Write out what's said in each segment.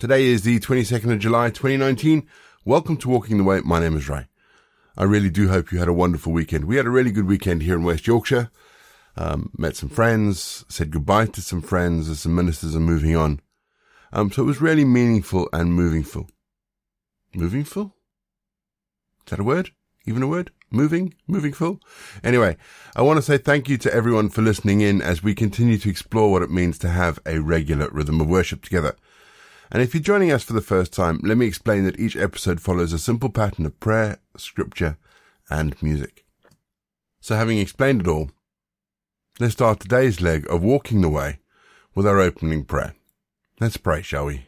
Today is the 22nd of July 2019. Welcome to Walking the Way. My name is Ray. I really do hope you had a wonderful weekend. We had a really good weekend here in West Yorkshire. Um, met some friends, said goodbye to some friends as some ministers are moving on. Um, so it was really meaningful and movingful. Movingful? Is that a word? Even a word? Moving? Moving full? Anyway, I want to say thank you to everyone for listening in as we continue to explore what it means to have a regular rhythm of worship together. And if you're joining us for the first time, let me explain that each episode follows a simple pattern of prayer, scripture, and music. So having explained it all, let's start today's leg of walking the way with our opening prayer. Let's pray, shall we?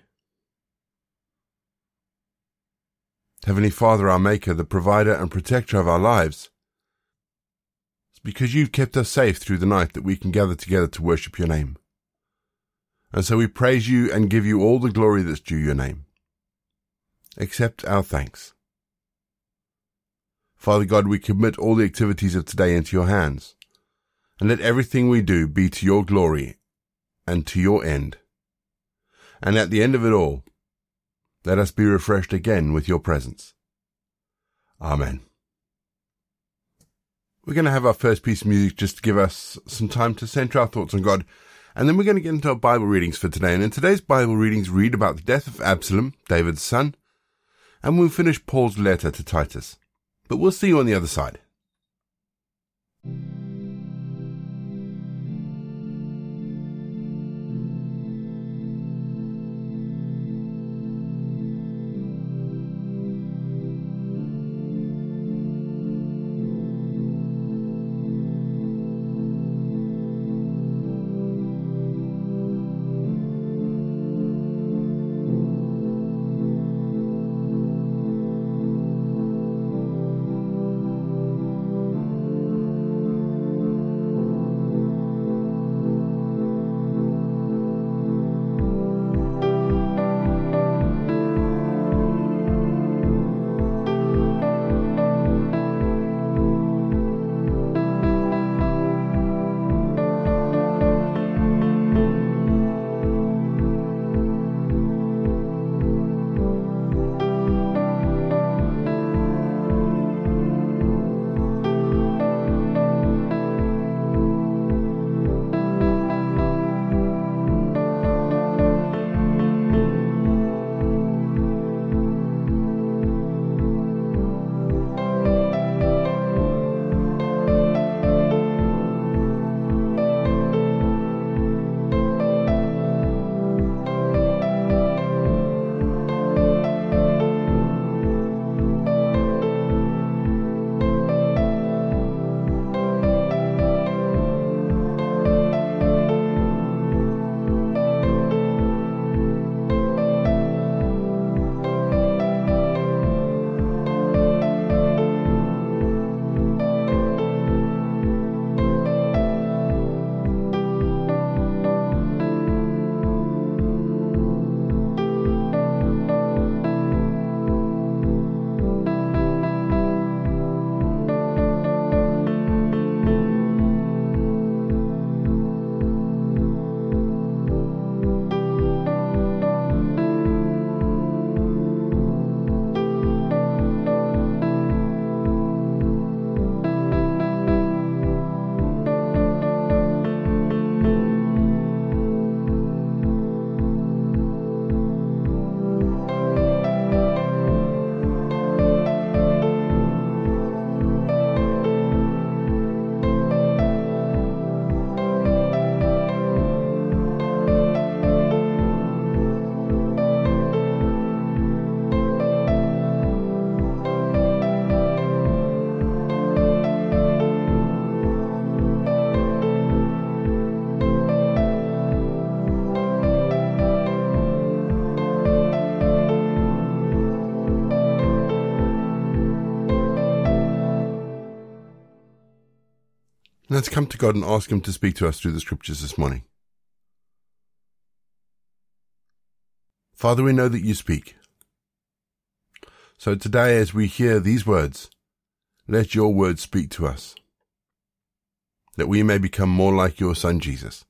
Heavenly Father, our Maker, the provider and protector of our lives, it's because you've kept us safe through the night that we can gather together to worship your name. And so we praise you and give you all the glory that's due your name. Accept our thanks. Father God, we commit all the activities of today into your hands, and let everything we do be to your glory and to your end. And at the end of it all, let us be refreshed again with your presence. Amen. We're going to have our first piece of music just to give us some time to center our thoughts on God and then we're going to get into our Bible readings for today. And in today's Bible readings, read about the death of Absalom, David's son, and we'll finish Paul's letter to Titus. But we'll see you on the other side. Let's come to God and ask Him to speak to us through the scriptures this morning. Father, we know that you speak. So today, as we hear these words, let your words speak to us, that we may become more like your Son Jesus.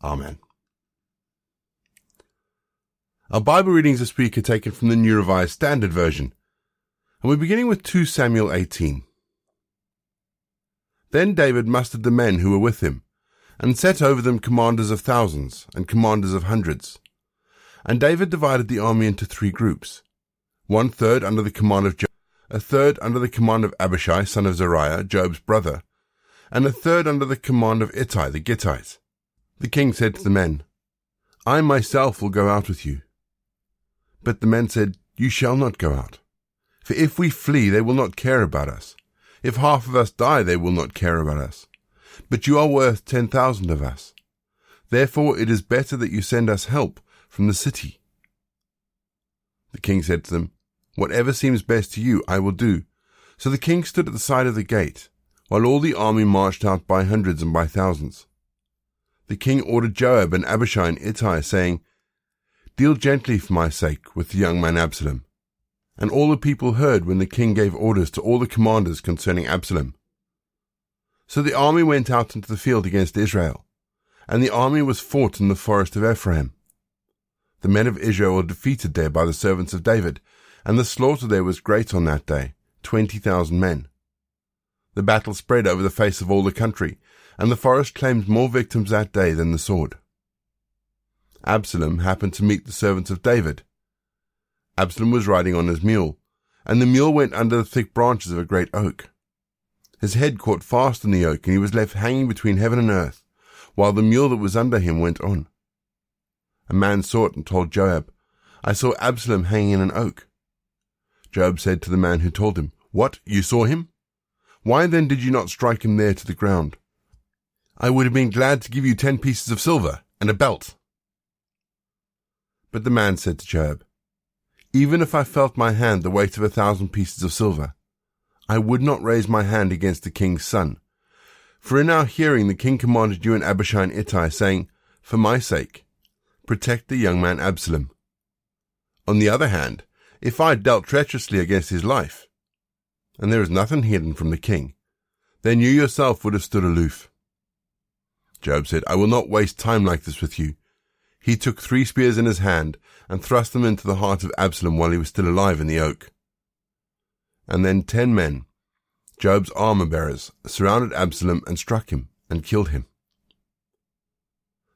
Amen. Our Bible readings this week are taken from the New Revised Standard Version, and we're beginning with 2 Samuel 18. Then David mustered the men who were with him, and set over them commanders of thousands and commanders of hundreds. And David divided the army into three groups, one third under the command of Joab, a third under the command of Abishai, son of Zeruiah, Joab's brother, and a third under the command of Ittai the Gittite. The king said to the men, I myself will go out with you. But the men said, You shall not go out. For if we flee, they will not care about us. If half of us die, they will not care about us. But you are worth ten thousand of us. Therefore it is better that you send us help from the city. The king said to them, Whatever seems best to you, I will do. So the king stood at the side of the gate, while all the army marched out by hundreds and by thousands. The king ordered Joab and Abishai and Ittai, saying, Deal gently for my sake with the young man Absalom. And all the people heard when the king gave orders to all the commanders concerning Absalom. So the army went out into the field against Israel, and the army was fought in the forest of Ephraim. The men of Israel were defeated there by the servants of David, and the slaughter there was great on that day, twenty thousand men. The battle spread over the face of all the country, and the forest claimed more victims that day than the sword. Absalom happened to meet the servants of David. Absalom was riding on his mule, and the mule went under the thick branches of a great oak. His head caught fast in the oak, and he was left hanging between heaven and earth, while the mule that was under him went on. A man saw it and told Joab, I saw Absalom hanging in an oak. Joab said to the man who told him, What, you saw him? Why then did you not strike him there to the ground? I would have been glad to give you ten pieces of silver and a belt. But the man said to Joab, Even if I felt my hand the weight of a thousand pieces of silver, I would not raise my hand against the king's son. For in our hearing the king commanded you and Abishai and Ittai, saying, For my sake, protect the young man Absalom. On the other hand, if I dealt treacherously against his life, and there is nothing hidden from the king, then you yourself would have stood aloof. Joab said, I will not waste time like this with you. He took three spears in his hand and thrust them into the heart of Absalom while he was still alive in the oak. And then ten men, Joab's armor bearers, surrounded Absalom and struck him and killed him.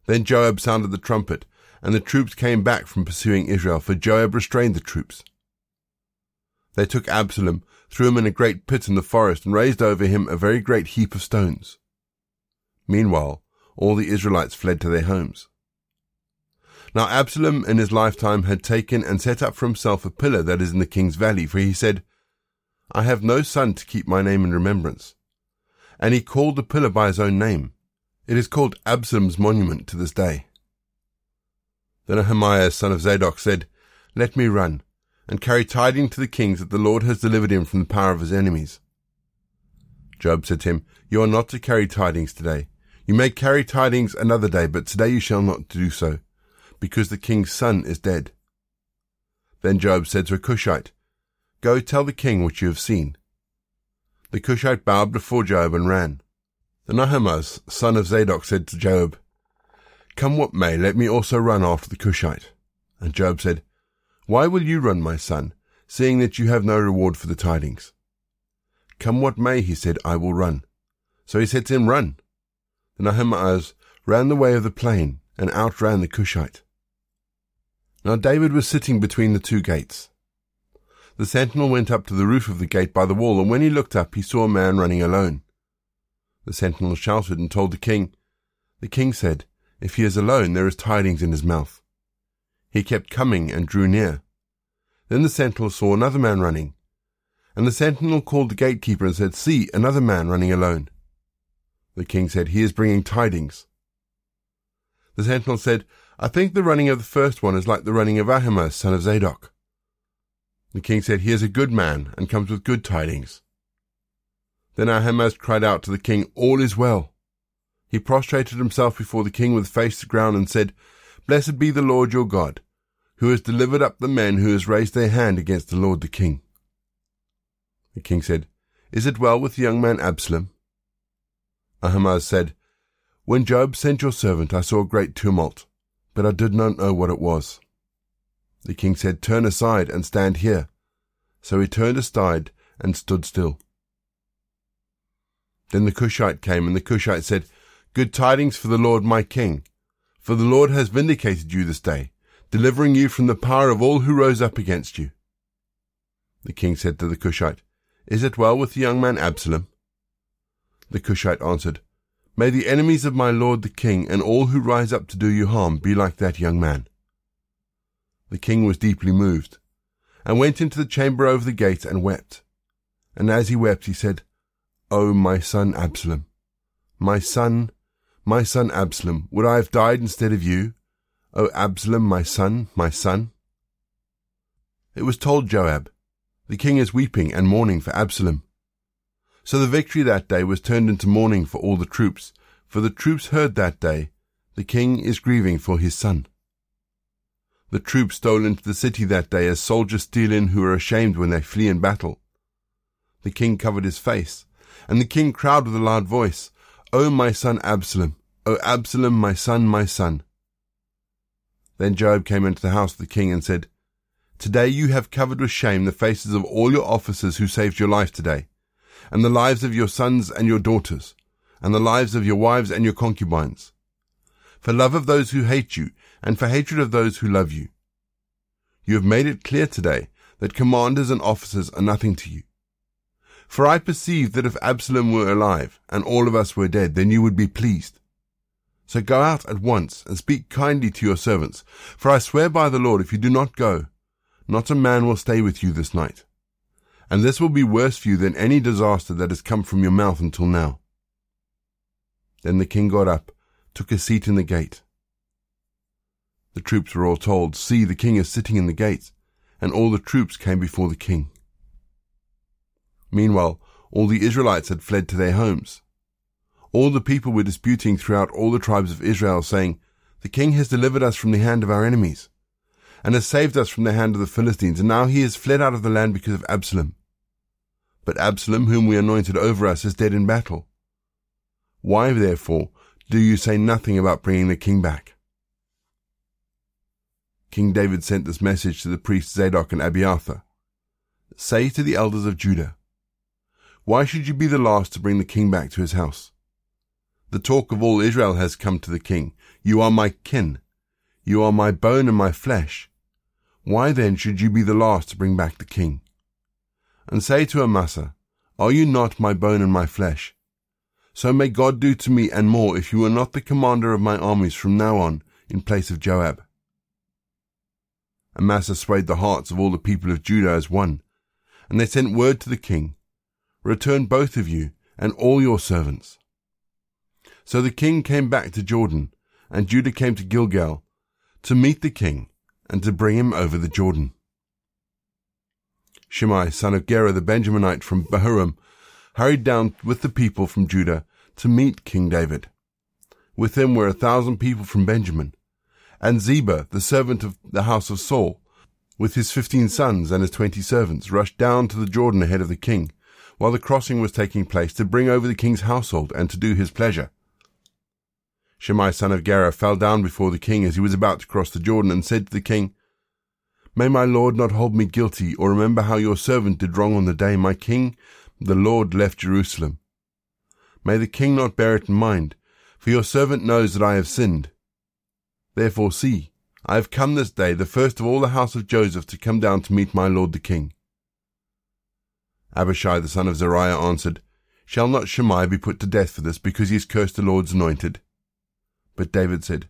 Then Joab sounded the trumpet, and the troops came back from pursuing Israel, for Joab restrained the troops. They took Absalom, threw him in a great pit in the forest, and raised over him a very great heap of stones. Meanwhile, all the Israelites fled to their homes. Now Absalom in his lifetime had taken and set up for himself a pillar that is in the king's valley, for he said, I have no son to keep my name in remembrance. And he called the pillar by his own name. It is called Absalom's monument to this day. Then Ahimaaz, son of Zadok, said, Let me run, and carry tidings to the kings that the Lord has delivered him from the power of his enemies. Joab said to him, You are not to carry tidings today, you may carry tidings another day, but today you shall not do so, because the king's son is dead. Then Joab said to a Cushite, Go tell the king what you have seen. The Cushite bowed before Joab and ran. Then Ahimaaz, son of Zadok, said to Joab, Come what may, let me also run after the Cushite. And Joab said, Why will you run, my son, seeing that you have no reward for the tidings? Come what may, he said, I will run. So he said to him, Run. Then Ahimaaz ran the way of the plain and outran the Cushite. Now David was sitting between the two gates. The sentinel went up to the roof of the gate by the wall, and when he looked up, he saw a man running alone. The sentinel shouted and told the king. The king said, If he is alone, there is tidings in his mouth. He kept coming and drew near. Then the sentinel saw another man running. And the sentinel called the gatekeeper and said, See, another man running alone. The king said, He is bringing tidings. The sentinel said, I think the running of the first one is like the running of Ahimaaz, son of Zadok. The king said, He is a good man and comes with good tidings. Then Ahimaaz cried out to the king, All is well. He prostrated himself before the king with face to ground and said, Blessed be the Lord your God, who has delivered up the men who has raised their hand against the Lord the king. The king said, Is it well with the young man Absalom? Ahimaaz said, When Joab sent your servant, I saw a great tumult, but I did not know what it was. The king said, Turn aside and stand here. So he turned aside and stood still. Then the Cushite came, and the Cushite said, Good tidings for the Lord my king. For the Lord has vindicated you this day, delivering you from the power of all who rose up against you. The king said to the Cushite, Is it well with the young man Absalom? The Cushite answered, May the enemies of my lord the king and all who rise up to do you harm be like that young man. The king was deeply moved, and went into the chamber over the gate and wept. And as he wept, he said, O my son Absalom, my son, my son Absalom, would I have died instead of you? O Absalom, my son, my son? It was told Joab, the king is weeping and mourning for Absalom. So the victory that day was turned into mourning for all the troops, for the troops heard that day, the king is grieving for his son. The troops stole into the city that day as soldiers steal in who are ashamed when they flee in battle. The king covered his face, and the king cried with a loud voice, O my son Absalom, O Absalom, my son, my son. Then Joab came into the house of the king and said, Today you have covered with shame the faces of all your officers who saved your life today, and the lives of your sons and your daughters, and the lives of your wives and your concubines. For love of those who hate you, and for hatred of those who love you. You have made it clear today that commanders and officers are nothing to you. For I perceive that if Absalom were alive, and all of us were dead, then you would be pleased. So go out at once, and speak kindly to your servants, for I swear by the Lord, if you do not go, not a man will stay with you this night. And this will be worse for you than any disaster that has come from your mouth until now. Then the king got up, took a seat in the gate. The troops were all told, See, the king is sitting in the gate. And all the troops came before the king. Meanwhile, all the Israelites had fled to their homes. All the people were disputing throughout all the tribes of Israel, saying, The king has delivered us from the hand of our enemies, and has saved us from the hand of the Philistines, and now he has fled out of the land because of Absalom. But Absalom, whom we anointed over us, is dead in battle. Why, therefore, do you say nothing about bringing the king back? King David sent this message to the priests Zadok and Abiathar. Say to the elders of Judah, Why should you be the last to bring the king back to his house? The talk of all Israel has come to the king. You are my kin. You are my bone and my flesh. Why then should you be the last to bring back the king? And say to Amasa, Are you not my bone and my flesh? So may God do to me and more if you are not the commander of my armies from now on in place of Joab. Amasa swayed the hearts of all the people of Judah as one, and they sent word to the king, Return both of you and all your servants. So the king came back to Jordan, and Judah came to Gilgal to meet the king and to bring him over the Jordan. Shimei, son of Gera the Benjaminite from Bahurim, hurried down with the people from Judah to meet King David. With him were a thousand people from Benjamin, and Ziba, the servant of the house of Saul, with his fifteen sons and his twenty servants, rushed down to the Jordan ahead of the king, while the crossing was taking place to bring over the king's household and to do his pleasure. Shimei son of Gera fell down before the king as he was about to cross the Jordan and said to the king, May my lord not hold me guilty, or remember how your servant did wrong on the day my king, the Lord, left Jerusalem. May the king not bear it in mind, for your servant knows that I have sinned. Therefore see, I have come this day, the first of all the house of Joseph, to come down to meet my lord the king. Abishai the son of Zeruiah answered, Shall not Shimei be put to death for this, because he has cursed the Lord's anointed? But David said,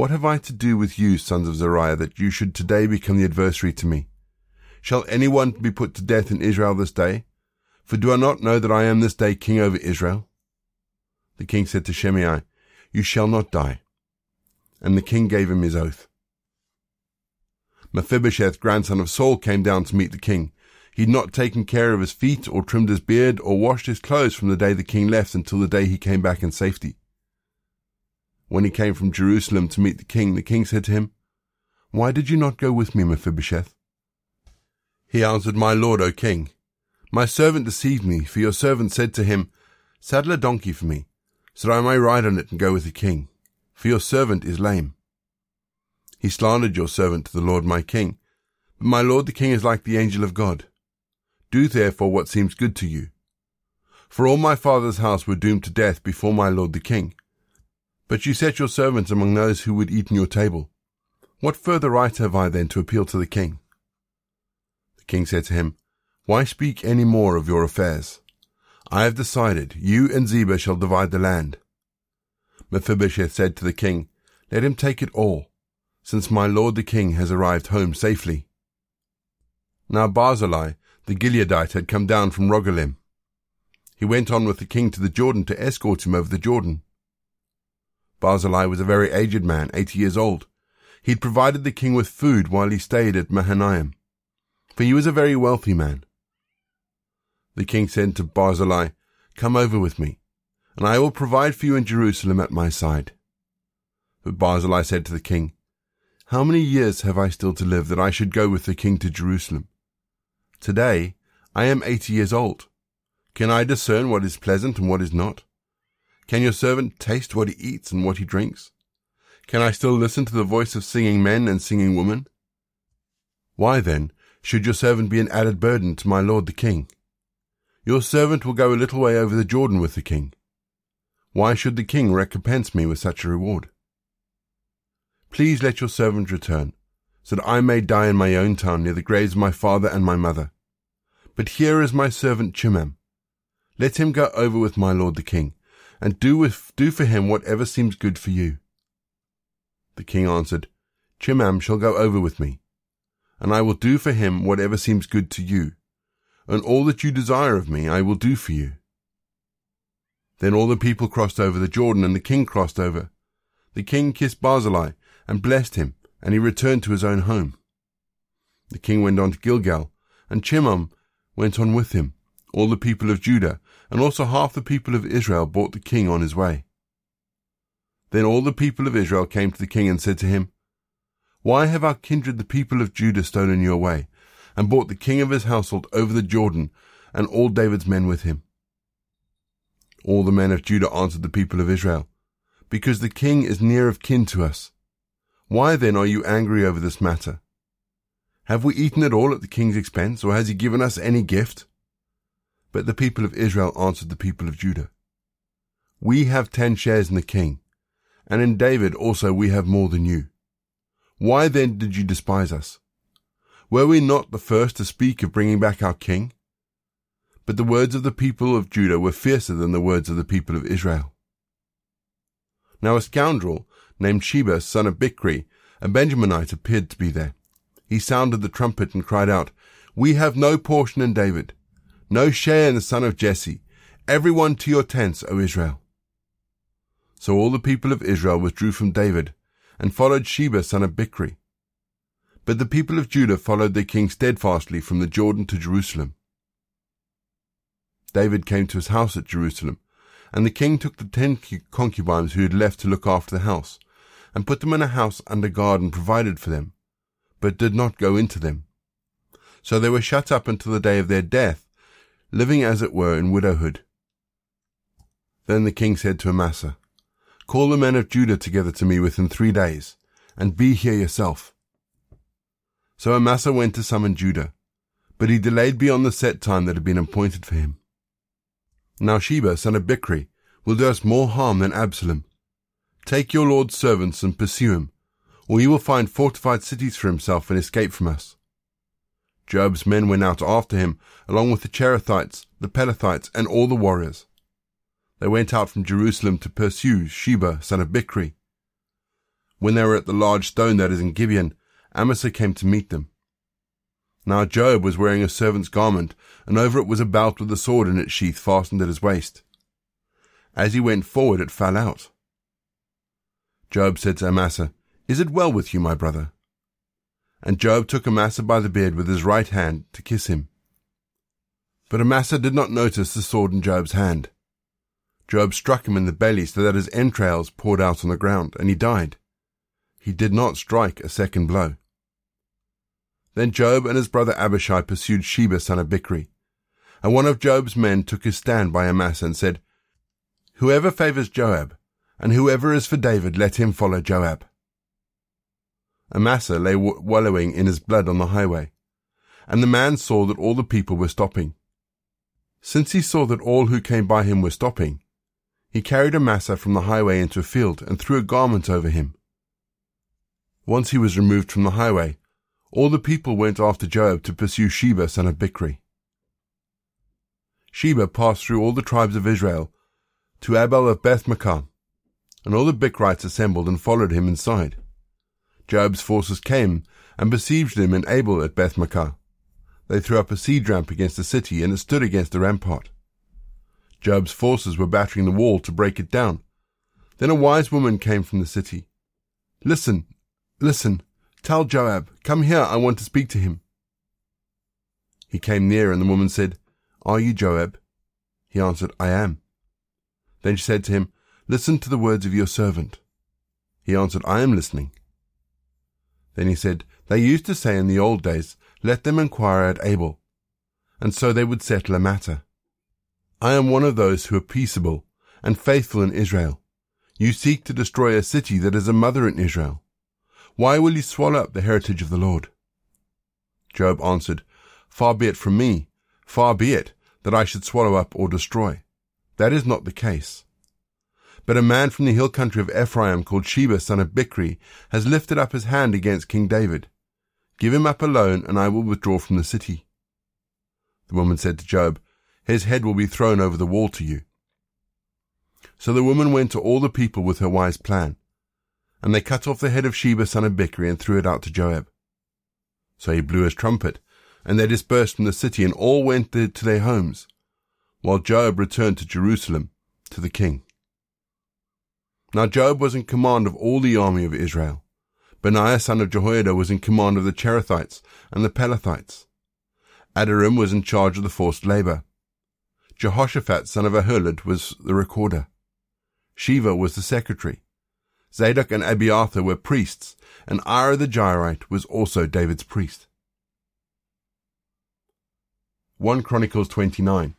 What have I to do with you, sons of Zeruiah, that you should today become the adversary to me? Shall anyone be put to death in Israel this day? For do I not know that I am this day king over Israel? The king said to Shimei, You shall not die and the king gave him his oath. Mephibosheth, grandson of Saul, came down to meet the king. He had not taken care of his feet, or trimmed his beard, or washed his clothes from the day the king left until the day he came back in safety. When he came from Jerusalem to meet the king, the king said to him, Why did you not go with me, Mephibosheth? He answered, My lord, O king, my servant deceived me, for your servant said to him, Saddle a donkey for me, so that I may ride on it and go with the king for your servant is lame. He slandered your servant to the Lord my king. But my lord the king is like the angel of God. Do therefore what seems good to you. For all my father's house were doomed to death before my lord the king. But you set your servants among those who would eat in your table. What further right have I then to appeal to the king? The king said to him, Why speak any more of your affairs? I have decided, you and Ziba shall divide the land. Mephibosheth said to the king, Let him take it all, since my lord the king has arrived home safely. Now Barzillai, the Gileadite, had come down from Rogelim. He went on with the king to the Jordan to escort him over the Jordan. Barzillai was a very aged man, eighty years old. He had provided the king with food while he stayed at Mahanaim, for he was a very wealthy man. The king said to Barzillai, Come over with me, and I will provide for you in Jerusalem at my side. But Barzillai said to the king, How many years have I still to live that I should go with the king to Jerusalem? Today I am eighty years old. Can I discern what is pleasant and what is not? Can your servant taste what he eats and what he drinks? Can I still listen to the voice of singing men and singing women? Why then should your servant be an added burden to my lord the king? Your servant will go a little way over the Jordan with the king. Why should the king recompense me with such a reward? Please let your servant return, so that I may die in my own town near the graves of my father and my mother. But here is my servant Chimham. Let him go over with my lord the king, and do with do for him whatever seems good for you. The king answered, Chimham shall go over with me, and I will do for him whatever seems good to you, and all that you desire of me I will do for you. Then all the people crossed over the Jordan, and the king crossed over. The king kissed Barzillai and blessed him, and he returned to his own home. The king went on to Gilgal, and Chimham went on with him. All the people of Judah and also half the people of Israel brought the king on his way. Then all the people of Israel came to the king and said to him, Why have our kindred the people of Judah stolen you away, and brought the king of his household over the Jordan, and all David's men with him? All the men of Judah answered the people of Israel, Because the king is near of kin to us. Why then are you angry over this matter? Have we eaten at all at the king's expense, or has he given us any gift? But the people of Israel answered the people of Judah, We have ten shares in the king, and in David also we have more than you. Why then did you despise us? Were we not the first to speak of bringing back our king? But the words of the people of Judah were fiercer than the words of the people of Israel. Now a scoundrel named Sheba, son of Bichri, a Benjaminite, appeared to be there. He sounded the trumpet and cried out, We have no portion in David no share in the son of Jesse. Everyone to your tents, O Israel. So all the people of Israel withdrew from David and followed Sheba son of Bichri. But the people of Judah followed their king steadfastly from the Jordan to Jerusalem. David came to his house at Jerusalem, and the king took the ten concubines who had left to look after the house, and put them in a house under guard and provided for them, but did not go into them. So they were shut up until the day of their death, living as it were in widowhood. Then the king said to Amasa, Call the men of Judah together to me within three days, and be here yourself. So Amasa went to summon Judah, but he delayed beyond the set time that had been appointed for him. Now Sheba, son of Bichri, will do us more harm than Absalom. Take your lord's servants and pursue him, or he will find fortified cities for himself and escape from us. Joab's men went out after him, along with the Cherethites, the Pelethites, and all the warriors. They went out from Jerusalem to pursue Sheba, son of Bichri. When they were at the large stone that is in Gibeon, Amasa came to meet them. Now Joab was wearing a servant's garment, and over it was a belt with a sword in its sheath fastened at his waist. As he went forward, it fell out. Joab said to Amasa, Is it well with you, my brother? And Joab took Amasa by the beard with his right hand to kiss him. But Amasa did not notice the sword in Joab's hand. Joab struck him in the belly so that his entrails poured out on the ground, and he died. He did not strike a second blow. Then Joab and his brother Abishai pursued Sheba son of Bichri. And one of Joab's men took his stand by Amasa and said, Whoever favors Joab, and whoever is for David, let him follow Joab. Amasa lay wallowing in his blood on the highway, and the man saw that all the people were stopping. Since he saw that all who came by him were stopping, he carried Amasa from the highway into a field and threw a garment over him. Once he was removed from the highway, all the people went after Joab to pursue Sheba son of Bichri. Sheba passed through all the tribes of Israel to Abel of Beth Bethmaachah, and all the Bichrites assembled and followed him inside. Joab's forces came and besieged him in Abel at Beth Bethmaachah. They threw up a siege ramp against the city, and it stood against the rampart. Joab's forces were battering the wall to break it down. Then a wise woman came from the city. Listen, listen, tell Joab, come here, I want to speak to him. He came near, and the woman said, Are you Joab? He answered, I am. Then she said to him, Listen to the words of your servant. He answered, I am listening. Then he said, They used to say in the old days, Let them inquire at Abel. And so they would settle a matter. I am one of those who are peaceable and faithful in Israel. You seek to destroy a city that is a mother in Israel. Why will you swallow up the heritage of the Lord? Joab answered, Far be it from me, far be it that I should swallow up or destroy. That is not the case. But a man from the hill country of Ephraim called Sheba son of Bichri has lifted up his hand against King David. Give him up alone, and I will withdraw from the city. The woman said to Joab, His head will be thrown over the wall to you. So the woman went to all the people with her wise plan, and they cut off the head of Sheba son of Bichri and threw it out to Joab. So he blew his trumpet, and they dispersed from the city, and all went to their homes, while Joab returned to Jerusalem to the king. Now Joab was in command of all the army of Israel. Benaiah son of Jehoiada was in command of the Cherethites and the Pelethites. Adoram was in charge of the forced labor. Jehoshaphat son of Ahilud was the recorder. Sheva was the secretary. Zadok and Abiathar were priests, and Ira the Jairite was also David's priest. 1 Chronicles 29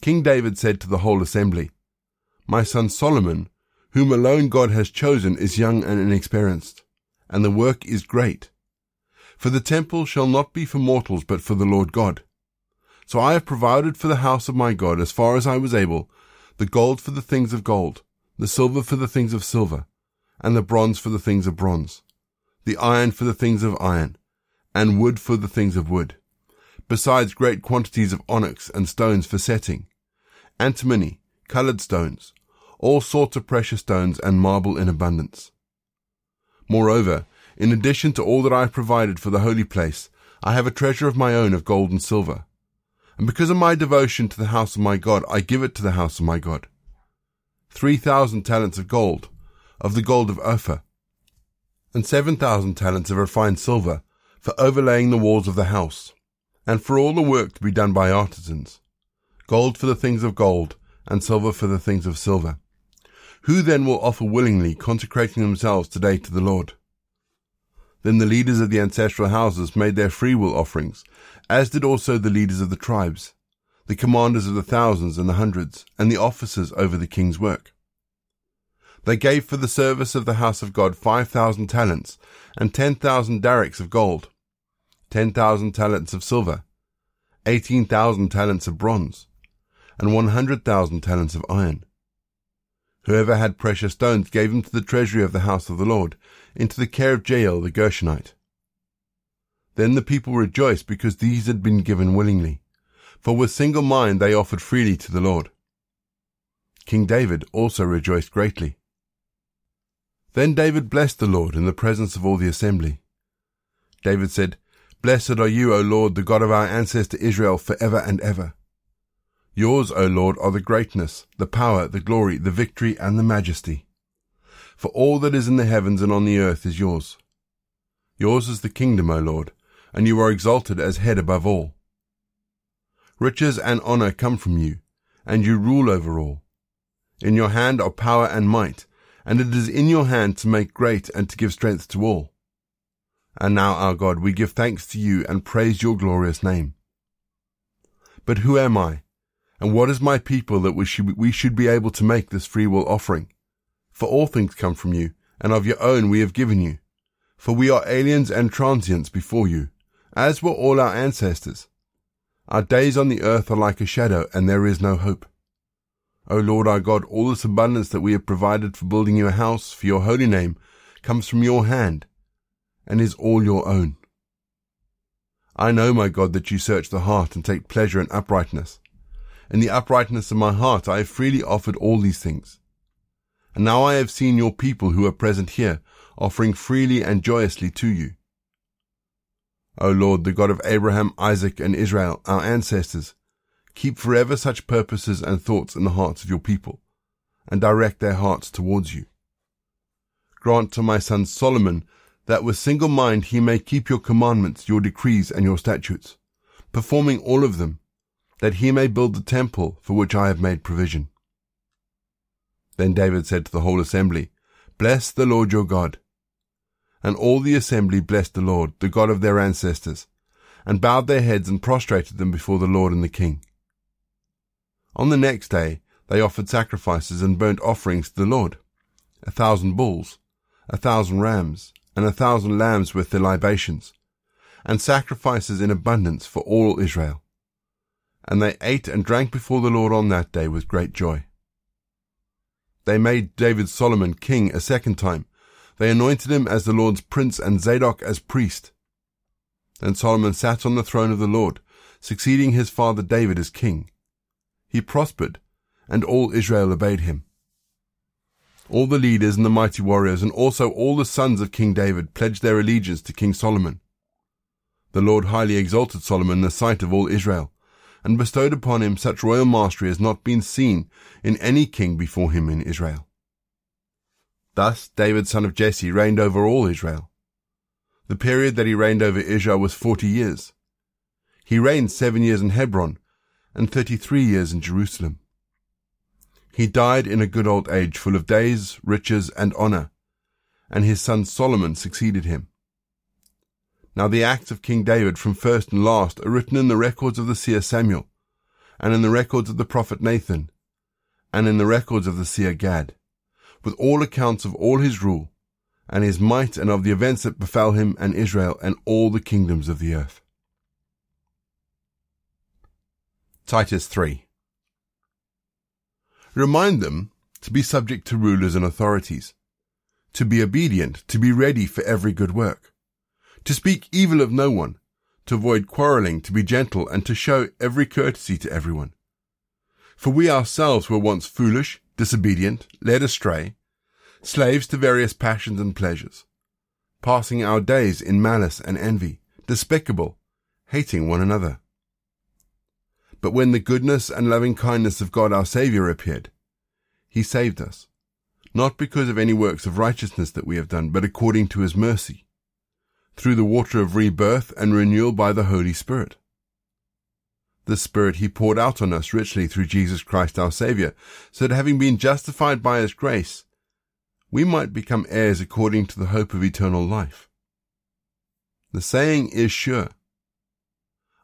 King David said to the whole assembly, my son Solomon, whom alone God has chosen, is young and inexperienced, and the work is great. For the temple shall not be for mortals, but for the Lord God. So I have provided for the house of my God, as far as I was able, the gold for the things of gold, the silver for the things of silver, and the bronze for the things of bronze, the iron for the things of iron, and wood for the things of wood, besides great quantities of onyx and stones for setting, antimony, coloured stones, all sorts of precious stones and marble in abundance. Moreover, in addition to all that I have provided for the holy place, I have a treasure of my own of gold and silver. And because of my devotion to the house of my God, I give it to the house of my God. Three thousand talents of gold, of the gold of Ophir, and seven thousand talents of refined silver, for overlaying the walls of the house, and for all the work to be done by artisans. Gold for the things of gold, and silver for the things of silver. Who then will offer willingly, consecrating themselves today to the Lord? Then the leaders of the ancestral houses made their freewill offerings, as did also the leaders of the tribes, the commanders of the thousands and the hundreds, and the officers over the king's work. They gave for the service of the house of God five thousand talents, and ten thousand darics of gold, ten thousand talents of silver, eighteen thousand talents of bronze, and one hundred thousand talents of iron. Whoever had precious stones gave them to the treasury of the house of the Lord, into the care of Jael the Gershonite. Then the people rejoiced because these had been given willingly, for with single mind they offered freely to the Lord. King David also rejoiced greatly. Then David blessed the Lord in the presence of all the assembly. David said, Blessed are you, O Lord, the God of our ancestor Israel, for ever and ever. Yours, O Lord, are the greatness, the power, the glory, the victory, and the majesty. For all that is in the heavens and on the earth is yours. Yours is the kingdom, O Lord, and you are exalted as head above all. Riches and honor come from you, and you rule over all. In your hand are power and might, and it is in your hand to make great and to give strength to all. And now, our God, we give thanks to you and praise your glorious name. But who am I? And what is my people that we should, we should be able to make this free will offering? For all things come from you, and of your own we have given you. For we are aliens and transients before you, as were all our ancestors. Our days on the earth are like a shadow, and there is no hope. O Lord our God, all this abundance that we have provided for building you a house for your holy name comes from your hand, and is all your own. I know, my God, that you search the heart and take pleasure in uprightness. In the uprightness of my heart I have freely offered all these things. And now I have seen your people who are present here, offering freely and joyously to you. O Lord, the God of Abraham, Isaac, and Israel, our ancestors, keep forever such purposes and thoughts in the hearts of your people, and direct their hearts towards you. Grant to my son Solomon that with single mind he may keep your commandments, your decrees, and your statutes, performing all of them, that he may build the temple for which I have made provision. Then David said to the whole assembly, Bless the Lord your God. And all the assembly blessed the Lord, the God of their ancestors, and bowed their heads and prostrated them before the Lord and the king. On the next day they offered sacrifices and burnt offerings to the Lord, a thousand bulls, a thousand rams, and a thousand lambs with their libations, and sacrifices in abundance for all Israel. And they ate and drank before the Lord on that day with great joy. They made David Solomon king a second time. They anointed him as the Lord's prince and Zadok as priest. Then Solomon sat on the throne of the Lord, succeeding his father David as king. He prospered, and all Israel obeyed him. All the leaders and the mighty warriors, and also all the sons of King David, pledged their allegiance to King Solomon. The Lord highly exalted Solomon in the sight of all Israel, and bestowed upon him such royal mastery as not been seen in any king before him in Israel. Thus David son of Jesse reigned over all Israel. The period that he reigned over Israel was forty years. He reigned seven years in Hebron, and thirty-three years in Jerusalem. He died in a good old age, full of days, riches, and honour, and his son Solomon succeeded him. Now the acts of King David from first and last are written in the records of the seer Samuel, and in the records of the prophet Nathan, and in the records of the seer Gad, with all accounts of all his rule, and his might, and of the events that befell him and Israel and all the kingdoms of the earth. Titus 3 Remind them to be subject to rulers and authorities, to be obedient, to be ready for every good work, to speak evil of no one, to avoid quarreling, to be gentle, and to show every courtesy to everyone. For we ourselves were once foolish, disobedient, led astray, slaves to various passions and pleasures, passing our days in malice and envy, despicable, hating one another. But when the goodness and loving kindness of God our Saviour appeared, he saved us, not because of any works of righteousness that we have done, but according to his mercy, through the water of rebirth and renewal by the Holy Spirit. The Spirit he poured out on us richly through Jesus Christ our Saviour, so that having been justified by his grace, we might become heirs according to the hope of eternal life. The saying is sure.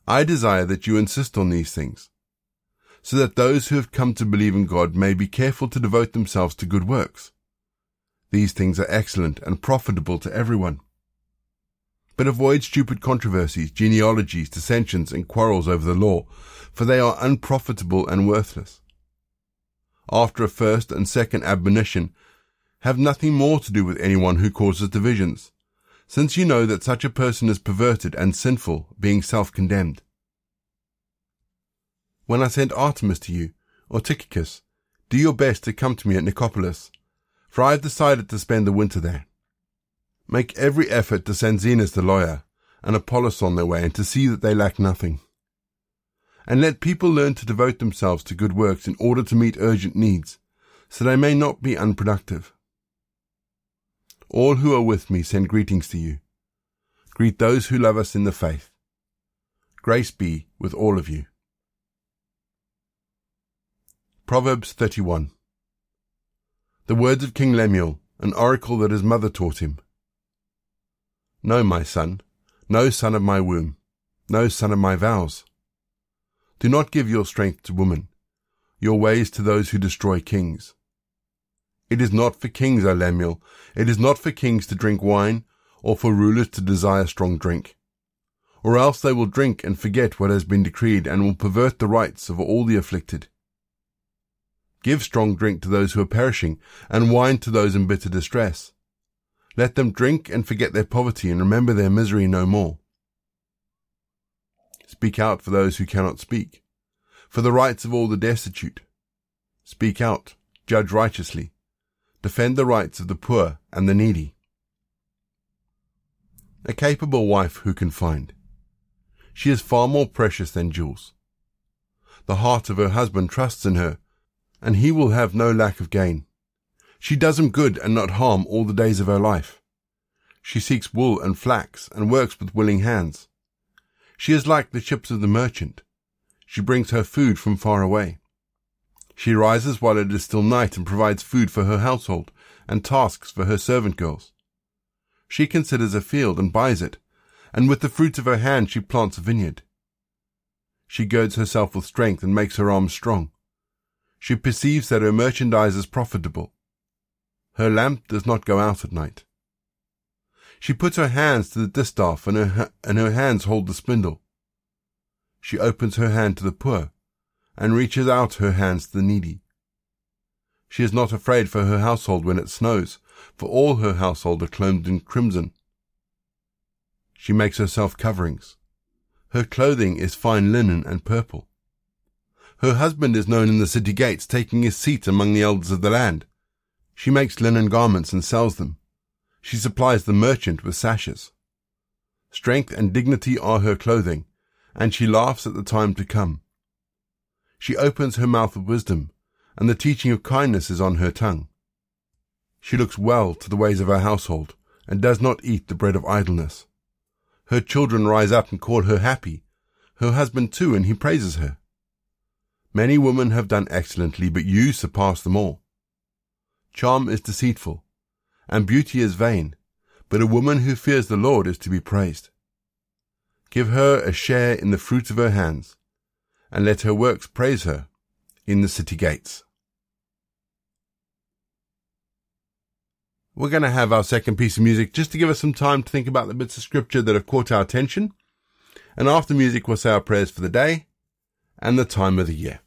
I desire that you insist on these things, so that those who have come to believe in God may be careful to devote themselves to good works. These things are excellent and profitable to everyone. But avoid stupid controversies, genealogies, dissensions, and quarrels over the law, for they are unprofitable and worthless. After a first and second admonition, have nothing more to do with anyone who causes divisions, since you know that such a person is perverted and sinful, being self-condemned. When I sent Artemas to you, or do your best to come to me at Nicopolis, for I have decided to spend the winter there. Make every effort to send Zenas the lawyer and Apollos on their way and to see that they lack nothing. And let people learn to devote themselves to good works in order to meet urgent needs, so they may not be unproductive. All who are with me send greetings to you. Greet those who love us in the faith. Grace be with all of you. Proverbs 31 The words of King Lemuel, an oracle that his mother taught him. No, my son, no son of my womb, no son of my vows. Do not give your strength to woman, your ways to those who destroy kings. It is not for kings, O Lemuel. It is not for kings to drink wine, or for rulers to desire strong drink. Or else they will drink and forget what has been decreed, and will pervert the rights of all the afflicted. Give strong drink to those who are perishing, and wine to those in bitter distress. Let them drink and forget their poverty, and remember their misery no more. Speak out for those who cannot speak, for the rights of all the destitute. Speak out, judge righteously, defend the rights of the poor and the needy. A capable wife who can find. She is far more precious than jewels. The heart of her husband trusts in her, and he will have no lack of gain. She does him good and not harm all the days of her life. She seeks wool and flax and works with willing hands. She is like the ships of the merchant. She brings her food from far away. She rises while it is still night and provides food for her household and tasks for her servant girls. She considers a field and buys it, and with the fruits of her hand she plants a vineyard. She girds herself with strength and makes her arms strong. She perceives that her merchandise is profitable. Her lamp does not go out at night. She puts her hands to the distaff and her, and her hands hold the spindle. She opens her hand to the poor and reaches out her hands to the needy. She is not afraid for her household when it snows, for all her household are clothed in crimson. She makes herself coverings. Her clothing is fine linen and purple. Her husband is known in the city gates, taking his seat among the elders of the land. She makes linen garments and sells them. She supplies the merchant with sashes. Strength and dignity are her clothing, and she laughs at the time to come. She opens her mouth with wisdom, and the teaching of kindness is on her tongue. She looks well to the ways of her household, and does not eat the bread of idleness. Her children rise up and call her happy, her husband too, and he praises her. Many women have done excellently, but you surpass them all. Charm is deceitful, and beauty is vain, but a woman who fears the Lord is to be praised. Give her a share in the fruit of her hands, and let her works praise her in the city gates. We're going to have our second piece of music just to give us some time to think about the bits of scripture that have caught our attention. And after music, we'll say our prayers for the day and the time of the year.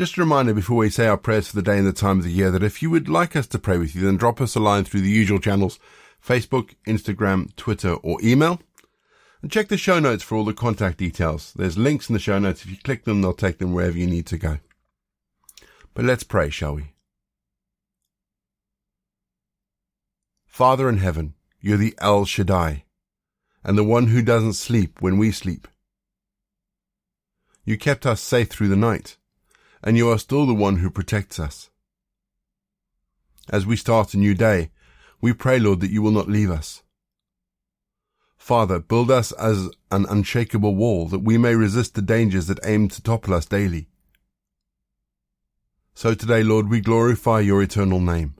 Just a reminder before we say our prayers for the day and the time of the year that if you would like us to pray with you, then drop us a line through the usual channels Facebook, Instagram, Twitter, or email. And check the show notes for all the contact details. There's links in the show notes. If you click them, they'll take them wherever you need to go. But let's pray, shall we? Father in heaven, you're the El Shaddai, and the one who doesn't sleep when we sleep. You kept us safe through the night and you are still the one who protects us. As we start a new day, we pray, Lord, that you will not leave us. Father, build us as an unshakable wall that we may resist the dangers that aim to topple us daily. So today, Lord, we glorify your eternal name.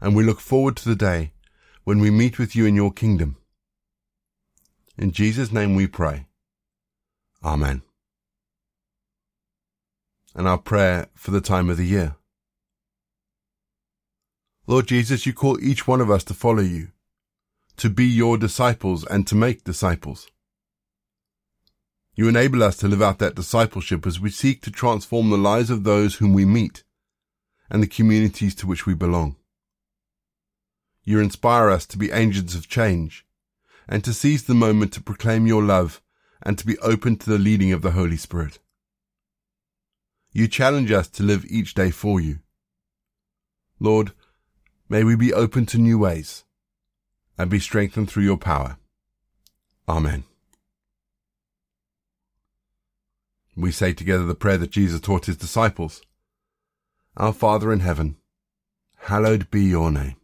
And we look forward to the day when we meet with you in your kingdom. In Jesus' name we pray. Amen. And our prayer for the time of the year. Lord Jesus, you call each one of us to follow you to be your disciples and to make disciples. You enable us to live out that discipleship as we seek to transform the lives of those whom we meet and the communities to which we belong. You inspire us to be agents of change and to seize the moment to proclaim your love and to be open to the leading of the Holy Spirit. You challenge us to live each day for you. Lord, may we be open to new ways and be strengthened through your power. Amen. We say together the prayer that Jesus taught his disciples. Our Father in heaven, hallowed be your name.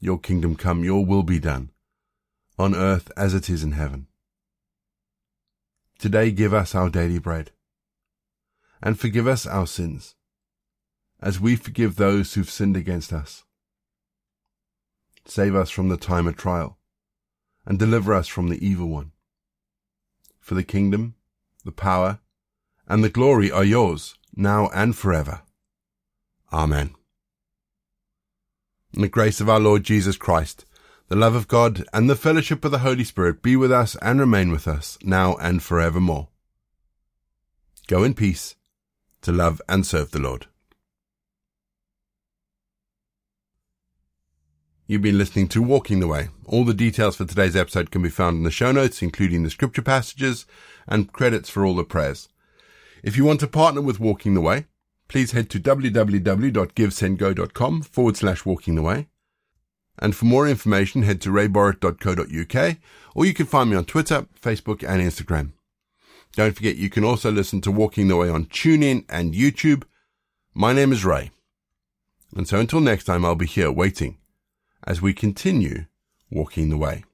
Your kingdom come, your will be done, on earth as it is in heaven. Today give us our daily bread, and forgive us our sins, as we forgive those who've sinned against us Save us from the time of trial, and deliver us from the evil one. For the kingdom, the power, and the glory are yours, now and forever. Amen. The grace of our Lord Jesus Christ, the love of God, and the fellowship of the Holy Spirit be with us and remain with us, now and forevermore. Go in peace to love and serve the Lord. You've been listening to Walking the Way. All the details for today's episode can be found in the show notes, including the scripture passages and credits for all the prayers. If you want to partner with Walking the Way, please head to www.givesendgo.com forward slash walking the way. And for more information, head to rayborrett.co.uk or you can find me on Twitter, Facebook and Instagram. Don't forget you can also listen to Walking the Way on TuneIn and YouTube. My name is Ray. And so until next time, I'll be here waiting as we continue walking the way.